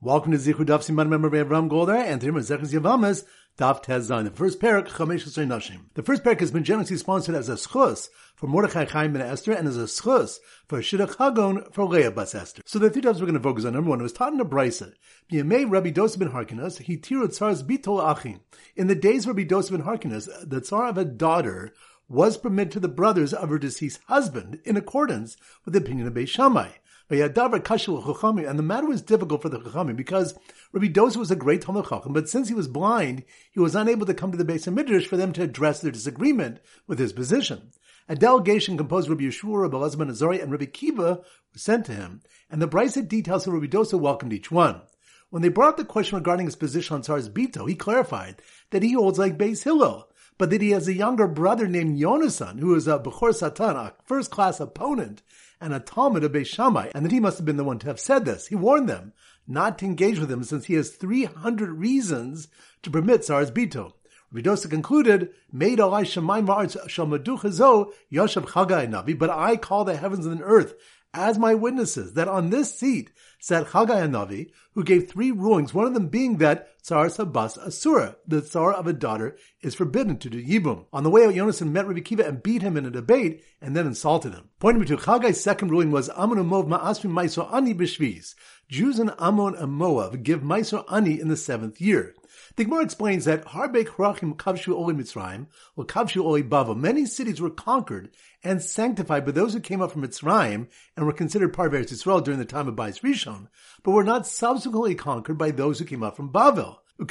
Welcome to Zichud Daf Siman member Ram Golder and today Zechus Yevamos Daf Tezzain. The first parak Chamesh Nashim. The first parak has been generously sponsored as a schus for Mordechai Chaim ben Esther and as a schus for Shidduch Hagon for Leah bas Esther. So the three dafs we're going to focus on. Number one, was taught in a brisa. Yemei Rabbi Dosa ben Harkinas he tirut tzar's bitol achim. In the days of Rabbi Dosa ben Harkinas, the tsar of a daughter was permitted to the brothers of her deceased husband in accordance with the opinion of Beis Shammai. And the matter was difficult for the Chachamim because Rabbi Dosa was a great Talmud Chacham, but since he was blind, he was unable to come to the Beis HaMidrash for them to address their disagreement with his position. A delegation composed of Rabbi Yeshua, Rabbi Elazar Azari, and Rabbi Kiva was sent to him, and the Brisa details how Rabbi Dosa welcomed each one. When they brought the question regarding his position on Tsar's Bito, he clarified that he holds like Beis Hillel, but that he has a younger brother named Yonasan, who is a Bechor Satan, a first class opponent, and a Talmud of Shammai, and that he must have been the one to have said this. He warned them not to engage with him since he has 300 reasons to permit Tsar's Bito. Rabbi concluded, Made alai shamayim va'arz shamaduchazo yoshav chagai navi, but I call the heavens and the earth as my witnesses that on this seat sat Chagai Navi, who gave three rulings, one of them being that Tsar Sabas Asura, the Tsar of a daughter, is forbidden to do Yibum. On the way out, Yonasan met Rabbi Kiva and beat him in a debate and then insulted him. Pointing to Chagai's second ruling was Amun Mov Ma'asrim Maiso Ani Bishvis. Jews in Ammon and Moab give Maiso Ani in the seventh year. The Gemara explains that Harbe Krachim Kavshu Oli Mitzrayim, or Kavshu Oli Bava, many cities were conquered and sanctified by those who came up from Mitzrayim and were considered part of Eretz Yisrael during the time of Bais Rishon, but were not subsequently conquered by those who came up from Bavel. And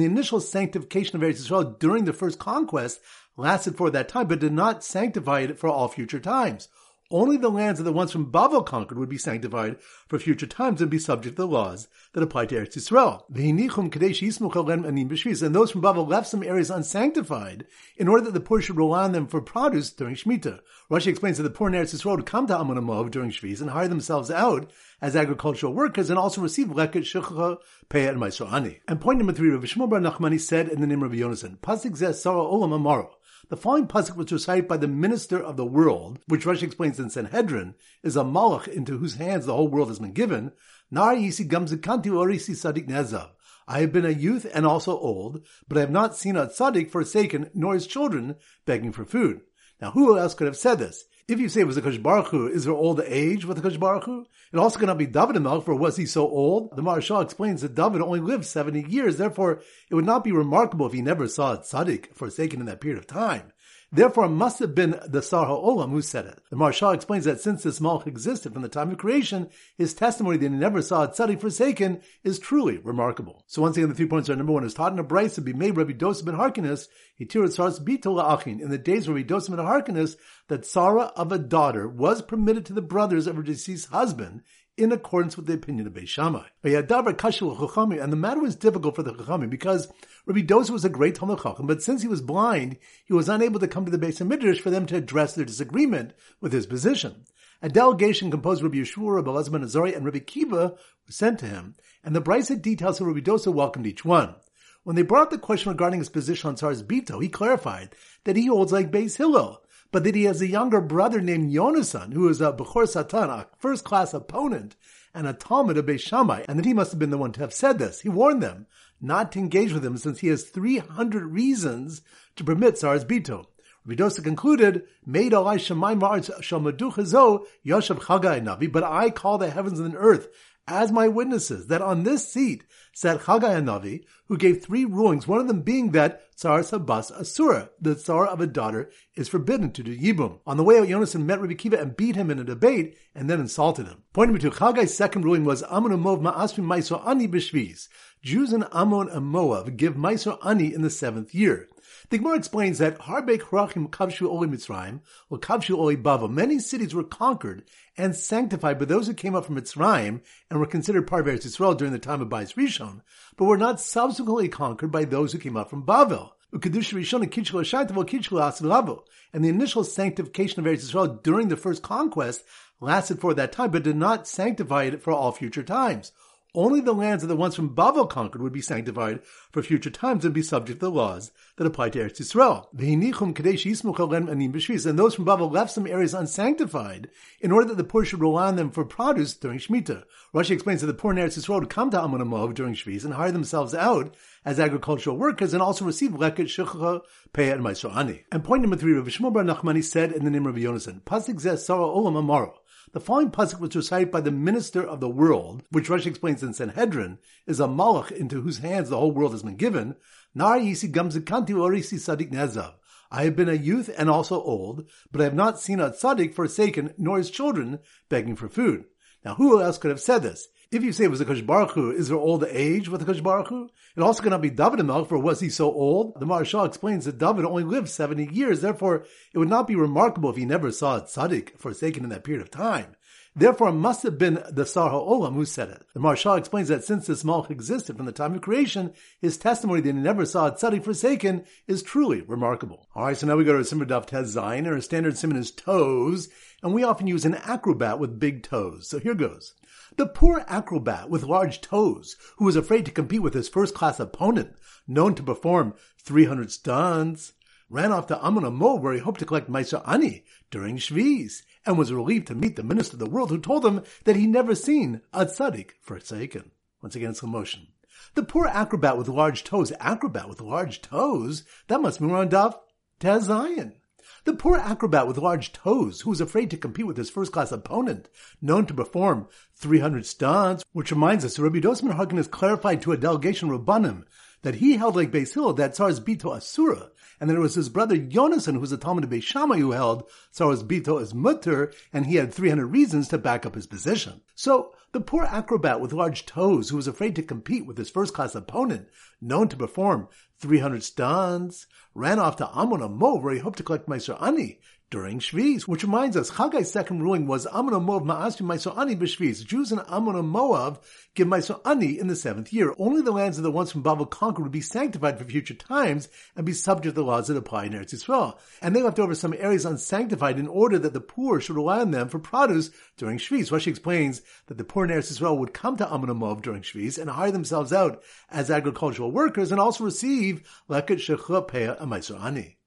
the initial sanctification of Eretz Yisrael during the first conquest lasted for that time, but did not sanctify it for all future times. Only the lands of the ones from Bavel conquered would be sanctified for future times and be subject to the laws that apply to Eretz Yisrael. And those from Bavel left some areas unsanctified in order that the poor should rely on them for produce during Shemitah. Rashi explains that the poor in Eretz Yisrael would come to Ammon during Shviz and hire themselves out as agricultural workers and also receive leket, shechcha, peah, and maisorani. And point number three, Rav Shmuel Bar Nachmani said in the name of Yonasan, Pasik zeh Olam Amaro. The following pasuk was recited by the minister of the world, which Rashi explains in Sanhedrin, is a malach into whose hands the whole world has been given. Orisi sadik nezav. I have been a youth and also old, but I have not seen a tzaddik forsaken, nor his children begging for food. Now, who else could have said this? If you say it was the Kosh Baruch Hu, is there old age with the Kosh Baruch Hu? It also cannot be David Melch, for was he so old? The Maharshal explains that David only lived 70 years, therefore it would not be remarkable if he never saw a tzaddik forsaken in that period of time. Therefore, it must have been the Sar HaOlam who said it. The Maharshal explains that since this Malch existed from the time of creation, his testimony that he never saw a tzaddik forsaken is truly remarkable. So once again, the three points are number one, is taught in a Brisa to be made Rabbi Dosim ben Harkinas, he Achin. In the days of Rabbi Dosim ben Harkinas, that Sarah of a daughter was permitted to the brothers of her deceased husband in accordance with the opinion of Beis Shammai. And the matter was difficult for the Chachamim because Rabbi Dosa was a great Talmud Chacham, but since he was blind, he was unable to come to the of Midrash for them to address their disagreement with his position. A delegation composed of Rabbi Yeshua, Rabbi Elazar Azari, and Rabbi Kiva was sent to him, and the Brisa details how Rabbi Dosa welcomed each one. When they brought the question regarding his position on Tsar's Bito, he clarified that he holds like Beis Hillel, but that he has a younger brother named Yonasan, who is a Bechor Satan, a first class opponent, and a Talmud of Beis and that he must have been the one to have said this. He warned them not to engage with him since he has 300 reasons to permit Tsar's Bito. Rabbi concluded, Made alai shamayim va'arz shamaduchazo yoshav chagai navi, but I call the heavens and the earth as my witnesses that on this seat sat Chagai Navi, who gave three rulings, one of them being that Tsar Sabas Asura, the Tsar of a daughter, is forbidden to do Yibum. On the way out, Yonasan met Rabbi Kiva and beat him in a debate and then insulted him. Pointing me to Chagai's second ruling was Amun Mov Ma'asrim Maiso Ani Bishvis. Jews in Ammon and Moab give Maiso Ani in the seventh year. The Gemara explains that Harbe Krachim Kavshu Oli Mitzrayim, or Kavshu Oli Bava, many cities were conquered and sanctified by those who came up from Mitzrayim and were considered part of Eretz Yisrael during the time of Bais Rishon, but were not subsequently conquered by those who came up from Bavel. And the initial sanctification of Eretz Yisrael during the first conquest lasted for that time, but did not sanctify it for all future times. Only the lands of the ones from Babel conquered would be sanctified for future times and be subject to the laws that apply to Eretz Yisrael. And those from Babel left some areas unsanctified in order that the poor should rely on them for produce during Shemitah. Rashi explains that the poor in Eretz Yisrael would come to Ammon during Shvis and hire themselves out as agricultural workers and also receive leket, shechcha, peah, and ma'isra'ani. And point number three, Rav Shmuel Bar Nachmani said in the name of Yonasan, Pasik zeh Sar HaOlam Amaro. The following pasuk was recited by the minister of the world, which Rashi explains in Sanhedrin, is a malach into whose hands the whole world has been given. Nar gamzikanti orisi sadik nezav. I have been a youth and also old, but I have not seen a tzaddik forsaken, nor his children begging for food. Now, who else could have said this? If you say it was the Kosh is there old age with the Kosh? It also cannot be David Melch, for was he so old? The Maharshal explains that David only lived 70 years, therefore it would not be remarkable if he never saw a tzaddik forsaken in that period of time. Therefore, it must have been the Sar HaOlam who said it. The Maharshal explains that since this Malch existed from the time of creation, his testimony that he never saw a tzaddik forsaken is truly remarkable. Alright, so now we go to Simmer Daf Tez and our standard simon is toes, and we often use an acrobat with big toes. So here goes. The poor acrobat with large toes, who was afraid to compete with his first class opponent, known to perform 300 stunts, ran off to Ammon Moab where he hoped to collect Maisa Ani during Shviz, and was relieved to meet the minister of the world who told him that he never seen a tzaddik forsaken. Once again, slow motion. The poor acrobat with large toes, acrobat with large toes, that must be around Daf Tazayan. The poor acrobat with large toes, who was afraid to compete with his first class opponent, known to perform 300 stunts, which reminds us, Rabbi Dosman Hagen has clarified to a delegation of Rabbanim that he held like Beis Hillel that Tsar's Bito Asura, and that it was his brother Yonasan, who was a Talmud of Beis Shammai, who held Tsar's Bito as Mutter, and he had 300 reasons to back up his position. So, the poor acrobat with large toes, who was afraid to compete with his first class opponent, known to perform 300 stunts, ran off to Ammon Moab where he hoped to collect Meiser Ani during Shviz, which reminds us, Chaggai's second ruling was Ammon Moab Ma'asri Meiser Ani b'Shviz. Jews in Ammon Moab give Meiser Ani in the seventh year. Only the lands of the ones from Babel conquered would be sanctified for future times and be subject to the laws that apply in Eretz Yisrael. And they left over some areas unsanctified in order that the poor should rely on them for produce during Shviz. Rashi explains that the poor in Eretz Yisrael would come to Ammon Moab during Shviz and hire themselves out as agricultural workers and also receive Leket Shechua Peah and Meiser Ani.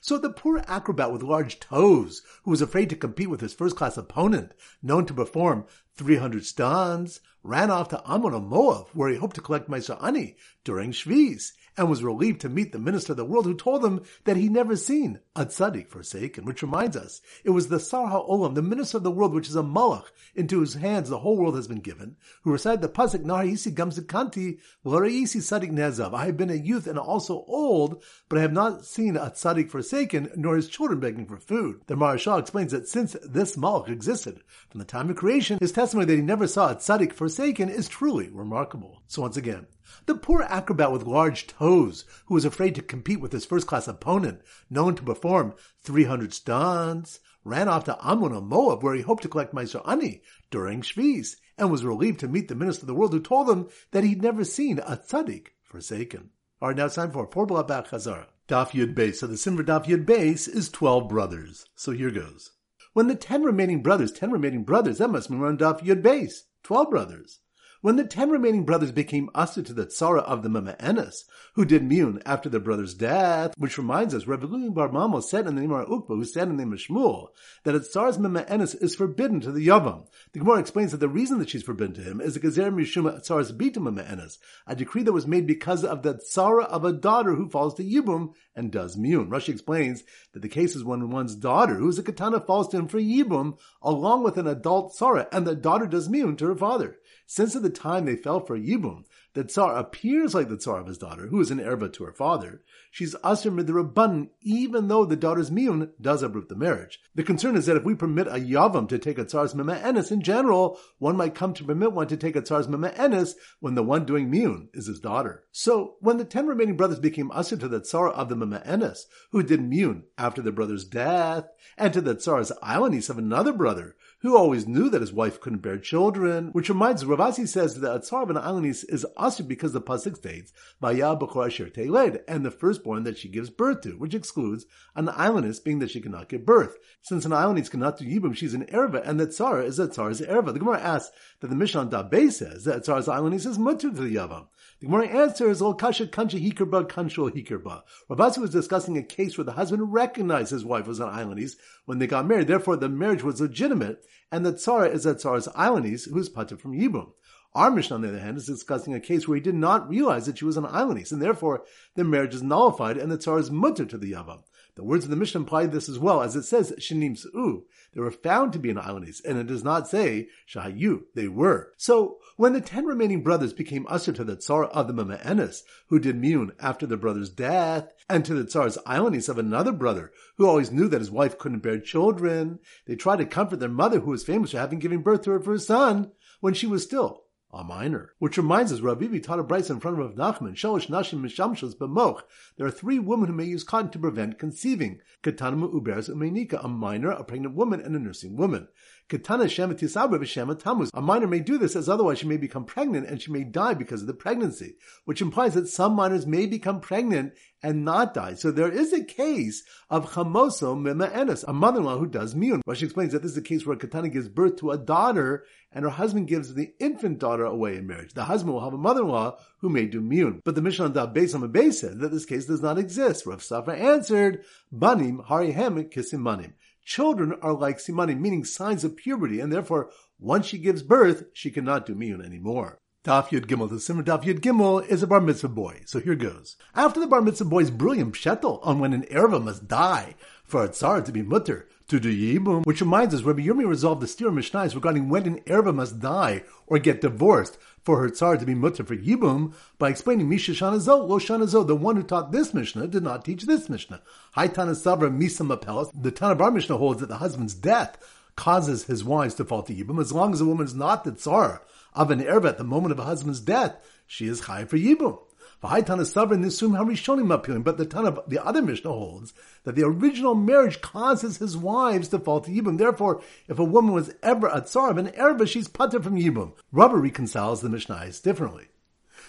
So the poor acrobat with large toes, who was afraid to compete with his first class opponent, known to perform 300 stunts, ran off to Ammon Moab, where he hoped to collect Meiser Ani during Shviz, and was relieved to meet the minister of the world who told him that he never seen a tzaddik forsaken, which reminds us, it was the Sar HaOlam, the minister of the world, which is a malach, into whose hands the whole world has been given, who recited the pasuk, Nar Isi Gamzikanti, Isi Tzaddik Nezav. I have been a youth and also old, but I have not seen a tzaddik forsaken, nor his children begging for food. The Maharshal explains that since this malach existed from the time of creation, his testimony that he never saw a tzaddik forsaken is truly remarkable. So once again, the poor acrobat with large toes, who was afraid to compete with his first class opponent, known to perform 300 stunts, ran off to Ammon Moab, where he hoped to collect Meiser Ani during Shviz, and was relieved to meet the minister of the world who told him that he'd never seen a tzaddik forsaken. All right, now it's time for four Bach Chazara. Daf Yud Beis. So the sim for Daf Yud Beis is 12 brothers. So here goes. When the 10 remaining brothers, 10 remaining brothers, that must mean on Daf Yud Beis. 12 brothers. When the ten remaining brothers became usher to the tzara of the Mama'enes, who did mune after their brother's death, which reminds us, Rabbi Bar Mamo said in the name of Ukba, who said in the name of Shmuel, that a tzara's Mama'enes is forbidden to the Yavam. The Gemara explains that the reason that she's forbidden to him is the Gezer Mishuma tzara's Bita Mama'enes, a decree that was made because of the tzara of a daughter who falls to Yibum and does mune. Rashi explains that the case is when one's daughter, who is a katana, falls to him for Yibum, along with an adult tzara, and the daughter does mune to her father. Since at the time they fell for Yibum, the Tsar appears like the Tsar of his daughter, who is an erba to her father. She's Asr Midrabban, even though the daughter's Miyun does uproot the marriage. The concern is that if we permit a Yavam to take a Tsar's Mema in general, one might come to permit one to take a Tsar's Mema when the one doing Miyun is his daughter. So, when the ten remaining brothers became Asr to the Tsar of the Mema who did Miyun after their brother's death, and to the Tsar's Ilanis of another brother, who always knew that his wife couldn't bear children, which reminds Ravasi says that Atzar of an Alanis is because the Pasuk states, Vaya B'chor Asher Teiled, and the firstborn that she gives birth to, which excludes an Alanis being that she cannot give birth. Since an Alanis cannot do Yibum, she's an Erva, and that Tzara is that Tzara's Erva. The Gemara asks that the Mishnah Dabe says that Tzara's Alanis is mutter to the Yavam. The Gemara answers, "Ol kasha kancha hikerba kanshul hikerba." Ravasi was discussing a case where the husband recognized his wife was an Islandese when they got married. Therefore, the marriage was legitimate, and the tzara is a tzara's Islandese who is pater from Yibum. Our Mishnah, on the other hand, is discussing a case where he did not realize that she was an Islandese, and therefore the marriage is nullified, and the tzara is mutter to the Yavam. The words of the Mishnah imply this as well, as it says, Shinim Su'u. They were found to be an Islandese, and it does not say Shahayu. They were. So, when the ten remaining brothers became usher to the Tsar of the Mama'enis, who did Miyun after their brother's death, and to the Tsar's Islandese of another brother, who always knew that his wife couldn't bear children, they tried to comfort their mother, who was famous for having given birth to her first son, when she was still a minor. Which reminds us, Ravivi taught a brisa in front of Rav Nachman, Shalosh Nashim Mishamshos B'moch. There are three women who may use cotton to prevent conceiving. Katanamu Uberes Umenika, a minor, a pregnant woman, and a nursing woman. Katana Shema Tisabra V'Shema Tamuz. A minor may do this as otherwise she may become pregnant and she may die because of the pregnancy, which implies that some minors may become pregnant and not die. So there is a case of chamoso mima enes, a mother-in-law who does miyun. Rashi explains that this is a case where a katana gives birth to a daughter and her husband gives the infant daughter away in marriage. The husband will have a mother-in-law who may do miyun. But the Mishnah Dab Beis Beis said that this case does not exist. Rav Safra answered, banim harihem kisim Children are like simanim, meaning signs of puberty, and therefore, once she gives birth, she cannot do miyun anymore. Daf Yud Gimel. The Simmer Daf Yud Gimel is a bar mitzvah boy. So here goes. After the bar mitzvah boy's brilliant pshetel on when an erva must die for a tsar to be mutter to do yibum, which reminds us Rabbi Yirmi resolved the steer mishnayos regarding when an erva must die or get divorced for her tsar to be mutter for yibum by explaining Misha Shanazo, Lo Shanazo, the one who taught this mishnah did not teach this mishnah. Hai Tanasavra Misa Mapelas, the Tanabar mishnah holds that the husband's death causes his wives to fall to yibum as long as the woman is not the tsar of an erva at the moment of a husband's death, she is high for yibum. But the of the other Mishnah holds that the original marriage causes his wives to fall to Yibum. Therefore, if a woman was ever a tsar of an erva, she's putter from Yibum. Rubber reconciles the Mishnahs differently.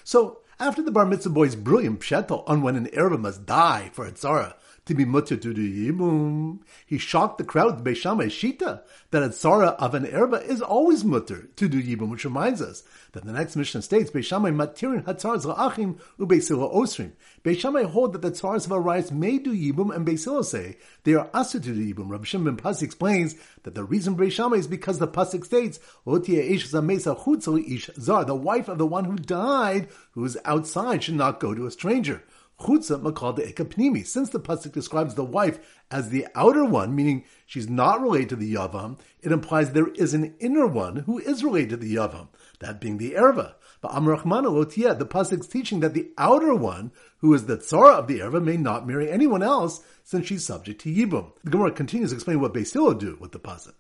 So, after the bar mitzvah boy's brilliant pshetel on when an erva must die for a tzara, to be mutter to the yibum. He shocked the crowd with Beishamai Shita that a tzara of an erba is always mutter to do yibum, which reminds us that the next mission states Beishamai matirin hatzars la'achim ubeisila osrim. Beishamai hold that the tzars of Arias may do yibum, and Beisila say they are asked to do yibum. Rabbi Shimon ben Pas explains that the reason Beishamai is because the pasuk states ish ish zar, the wife of the one who died, who is outside, should not go to a stranger. Chutza makal de ekapnimi. Since the pasuk describes the wife as the outer one, meaning she's not related to the yavam, it implies there is an inner one who is related to the yavam, that being the erva. But Amrachmana Lotia, the pasuk's teaching that the outer one, who is the tzara of the erva, may not marry anyone else since she's subject to yibum. The Gemara continues to explain what Beisilo do with the pasuk.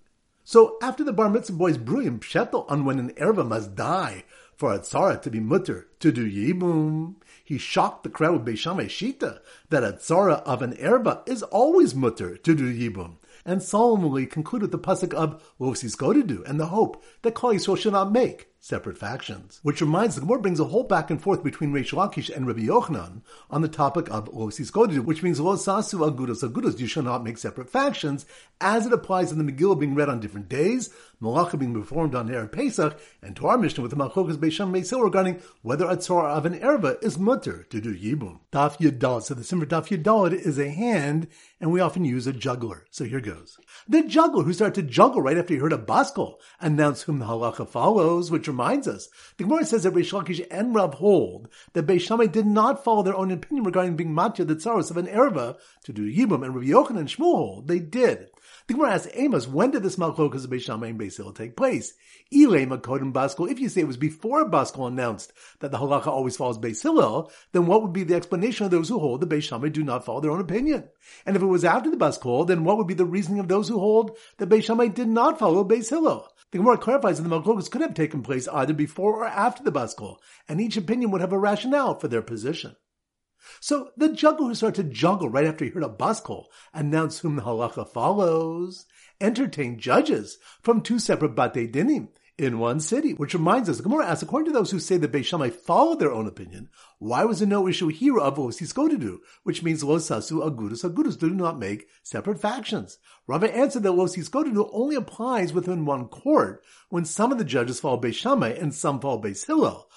So after the bar mitzvah boys brilliant pshetel on when an erva must die for a tzara to be mutter to do yibum, he shocked the crowd with Beishamai Shita that a tzara of an erba is always mutter to do yibum, and solemnly concluded the pasuk of Losis do and the hope that Kal Yisrael should not make separate factions. Which reminds the Gemara brings a whole back and forth between Reish Lakish and Rabbi Yochanan on the topic of Losis do, which means Lo Sasu Agudos Agudos, you shall not make separate factions, as it applies in the Megillah being read on different days, Malacha being performed on Erev Pesach, and to our mission with the Malchokas Beisham Meisil regarding whether a of an Erva is mutter to do Yibum. Daf Yudal. So the Simmer Daf Yudal is a hand, and we often use a juggler. So here goes. The juggler who started to juggle right after he heard a baskel announce whom the halacha follows, which reminds us. The Gemara says that Reish Lakish and Rab hold that Beis did not follow their own opinion regarding being matya the tzaros of an erva to do Yibum, and Rabbi Yochanan and Shmuel hold they did. The Gemara asks Amos, when did this Malchokas of Beis and Beis take place? Ilay Makodim Baskel, if you say it was before Baskel announced that the halacha always follows Beis Hillel, then what would be the explanation of those who hold that Beis do not follow their own opinion? And if it was after the Baskel, then what would be the reasoning of those who hold that Beis did not follow Beis Hillel? The Gemara clarifies that the Malchokas could have taken place either before or after the Baskel, and each opinion would have a rationale for their position. So the juggler who started to juggle right after he heard a bas kol announced whom the halacha follows. entertain judges from two separate Bate Dinim in one city. Which reminds us, Gemara asks, according to those who say that Beis Shammai followed their own opinion, why was there no issue here of Lo do, which means Lo Sasu Agudus Agudus do not make separate factions? Rabbi answered that Lo do only applies within one court when some of the judges follow Beis Shammai and some follow Beis Hillel.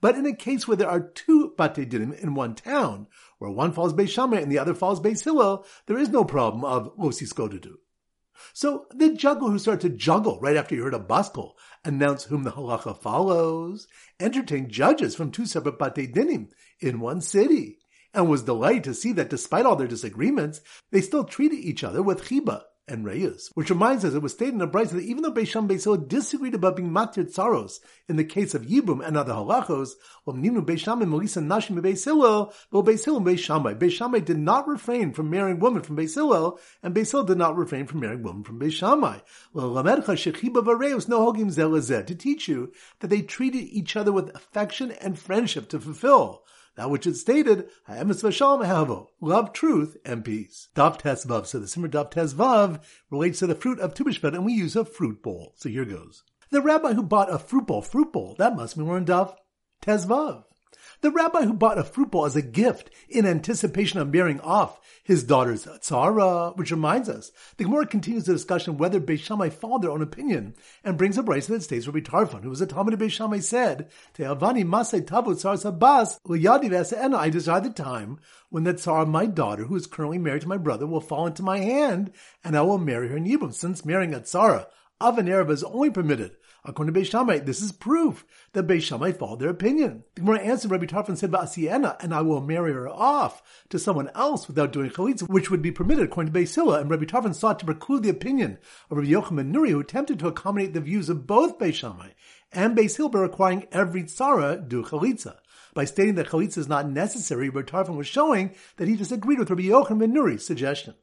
But in a case where there are two Batei in one town, where one follows Beis Shammai and the other follows Beis Hillel, there is no problem of Lo do. So the juggler who started to juggle right after he heard a buskel announce whom the halacha follows, entertained judges from two separate batei dinim in one city, and was delighted to see that despite all their disagreements, they still treated each other with chiba and Reyes, which reminds us it was stated in a Brisa that even though Beisham Beisil disagreed about being matir tsaros in the case of Yibum and other halachos, um, Omninu Beisham and Melissa Nashim Beisilel, but Beisil and Beishamai. Beishamai did not refrain from marrying women from Beisilel, and Beisil did not refrain from marrying women from Beishamai. Well Lamerchash no Hogim zelazet, to teach you that they treated each other with affection and friendship to fulfill that which is stated, I am a special love truth and peace. Daf Tes. So the Simmer Daf Tes relates to the fruit of Tu B'Shvat, and we use a fruit bowl. So here goes. The rabbi who bought a fruit bowl, fruit bowl, that must be more in Daf Tes. The rabbi who bought a fruit bowl as a gift in anticipation of marrying off his daughter's tzara, which reminds us, the Gemara continues the discussion whether Beis Shammai followed their own opinion and brings up rights that states Rabbi Tarfon, who was a Talmud of Beis Shammai, said, Te'avani masay tavu tzar sabas and I desire the time when the tzara, my daughter, who is currently married to my brother, will fall into my hand, and I will marry her in Yibum, since marrying a tzara of an Arab is only permitted According to Beis Shammai, this is proof that Beis Shammai followed their opinion. The Gemara answered Rabbi Tarfon said, Va'asiena, and I will marry her off to someone else without doing chalitza, which would be permitted according to Beis Hillel. And Rabbi Tarfon sought to preclude the opinion of Rabbi Yochanan Nuri, who attempted to accommodate the views of both Beis Shammai and Beis Hillel by requiring every tzara do chalitza. By stating that chalitza is not necessary, Rabbi Tarfon was showing that he disagreed with Rabbi Yochanan Nuri's suggestion.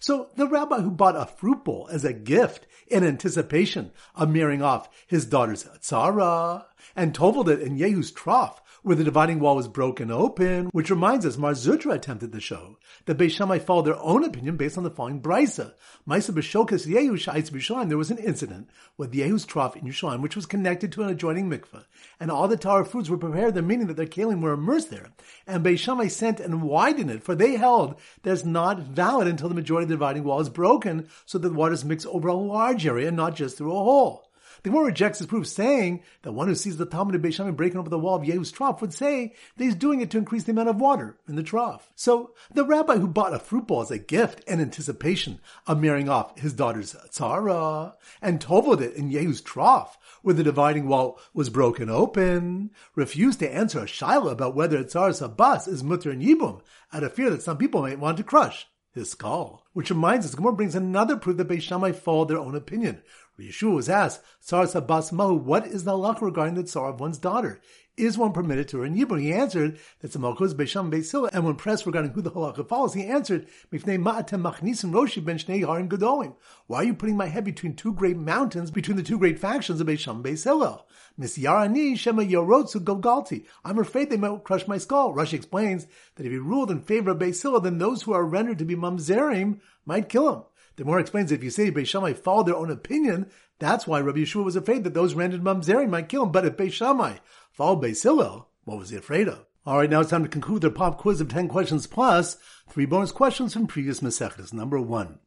So the rabbi who bought a fruit bowl as a gift in anticipation of marrying off his daughter's tzara and toveled it in Yehu's trough where the dividing wall was broken open, which reminds us Marzutra attempted to show that Beis followed their own opinion based on the following brisa. Maisa b'shokas Yehu sha'itz b'Yushalayim. There was an incident with Yehu's trough in Yerushalayim, which was connected to an adjoining mikveh, and all the Torah foods were prepared there, meaning that their kalim were immersed there. And Beis sent and widened it, for they held that it's not valid until the majority of the dividing wall is broken, so that the waters mix over a large area, not just through a hole. The Gemara rejects this proof, saying that one who sees the Talmud of Beishamim breaking over the wall of Yehu's trough would say that he's doing it to increase the amount of water in the trough. So the rabbi who bought a fruit bowl as a gift in anticipation of marrying off his daughter's tzara and toveled it in Yehu's trough, where the dividing wall was broken open, refused to answer a shaila about whether tzara's abbas is mutter and yibum, out of fear that some people might want to crush his skull. Which reminds us, Gemara brings another proof that Beis Shammai followed their own opinion. Yeshua was asked, Tsar Sabas Mahu, what is the halacha regarding the tsar of one's daughter? Is one permitted to her in Yibum? He answered that Samalko is Beisham Beisila, and when pressed regarding who the halacha follows, he answered, Mifnei Ma'atem Machnisim Roshi Ben Shnei Harim Gedolim. Why are you putting my head between two great mountains, between the two great factions of Beisham Beisila? Mis Yarani Shema Yorotsu Golgalti. I'm afraid they might crush my skull. Rashi explains that if he ruled in favor of Beisila, then those who are rendered to be Mamzerim might kill him. The more explains that if you say Beis Shammai followed their own opinion, that's why Rabbi Yeshua was afraid that those rendered mamzerim might kill him. But if Beis Shammai followed Beis Hillel, what was he afraid of? All right, now it's time to conclude their pop quiz of 10 questions plus three bonus questions from previous Masechtas. Number one.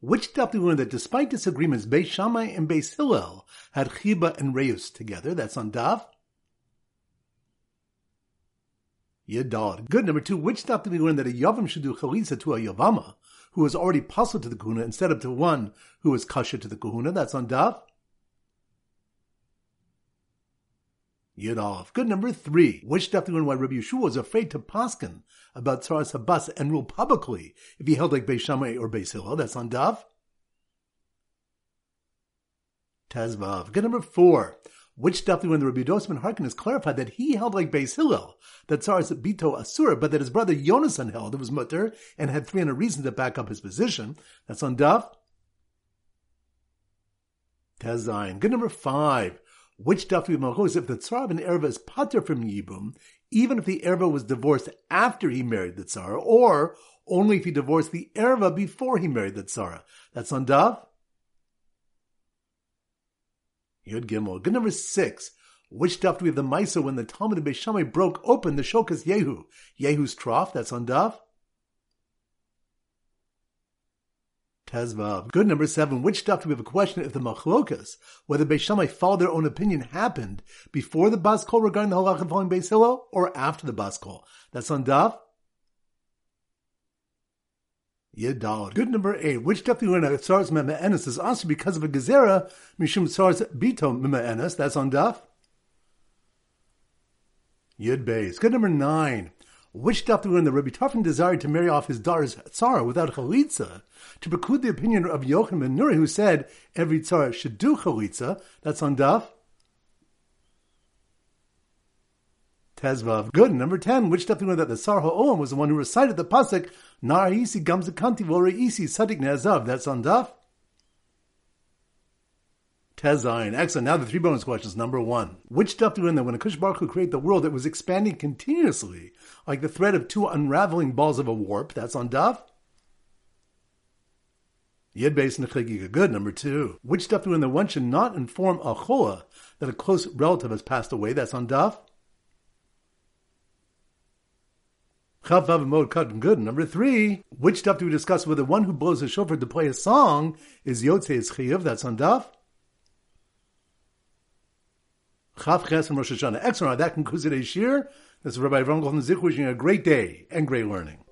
Which daf we learn that despite disagreements, Beis Shammai and Beis Hillel had Chiba and Reus together? That's on daf. Yadad. Good. Number two. Which daf we learn that a Yavam should do Chalitza to a Yavama who was already puzzled to the kahuna instead of to one who was kasha to the kahuna. That's on daf. Yud Good number three. Which daf why Rabbi Yeshua was afraid to paskin about Tzaras Habas and rule publicly if he held like Beis Shammai or Beis Hillel. That's on daf. Tezvav. Good number four which definitely when the Rabbi Dosman Harkin clarified that he held like Beis Hillel, that Tsar's Bito Asura, but that his brother Yonasan held it was mutter and had 300 reasons to back up his position. That's on Daf. Tezain. Good number five. Which we have if the tzara of an erva is pater from yibum, even if the erva was divorced after he married the tzara, or only if he divorced the erva before he married the tzara. That's on daf. Yud Gimel. Good number six. Which daf do we have the Maisa when the Talmud of Beishamai broke open the Shokas Yehu? Yehu's trough, that's on daf. Tezvav. Good number seven. Which daf do we have a question if the machlokas, whether Beishamai followed their own opinion, happened before the bas kol regarding the halach following Beis Hillel or after the bas kol? That's on daf. Yedal. Good number eight. Which we learn that Tzaras Mema'enes is also because of a gezerah, Mishum Tzaras Bito Mema'enes? That's on daf. Yud Beis. Good number nine. Which daf learn that Rabbi Tarfon desired to marry off his daughter's tzara without chalitza to preclude the opinion of Yochanan ben Nuri, who said every tzara should do chalitza? That's on daf. Tezvav. Good. Number 10. Which do we learn that the Sar Ha'olam was the one who recited the pasuk Nar Isi Gamzakanti Isi Sadik Nezav? That's on daf. Tezayin. Excellent. Now the three bonus questions. Number one. Which stuff do we know that when a Kush Baruch created the world that was expanding continuously, like the thread of two unraveling balls of a warp? That's on Daf. Yed Beis Nechagiga. Good. Number two. Which stuff do we know that one should not inform a chola that a close relative has passed away? That's on Daf. Chav Moed Katan and good. Number three, which stuff do we discuss whether one who blows a shofar to play a song is Yotzei Chiyav? That's on Daf. Chav Ches from Rosh Hashanah. Excellent. That concludes today's shir. This is Rabbi Avram Golden Zik wishing a great day and great learning.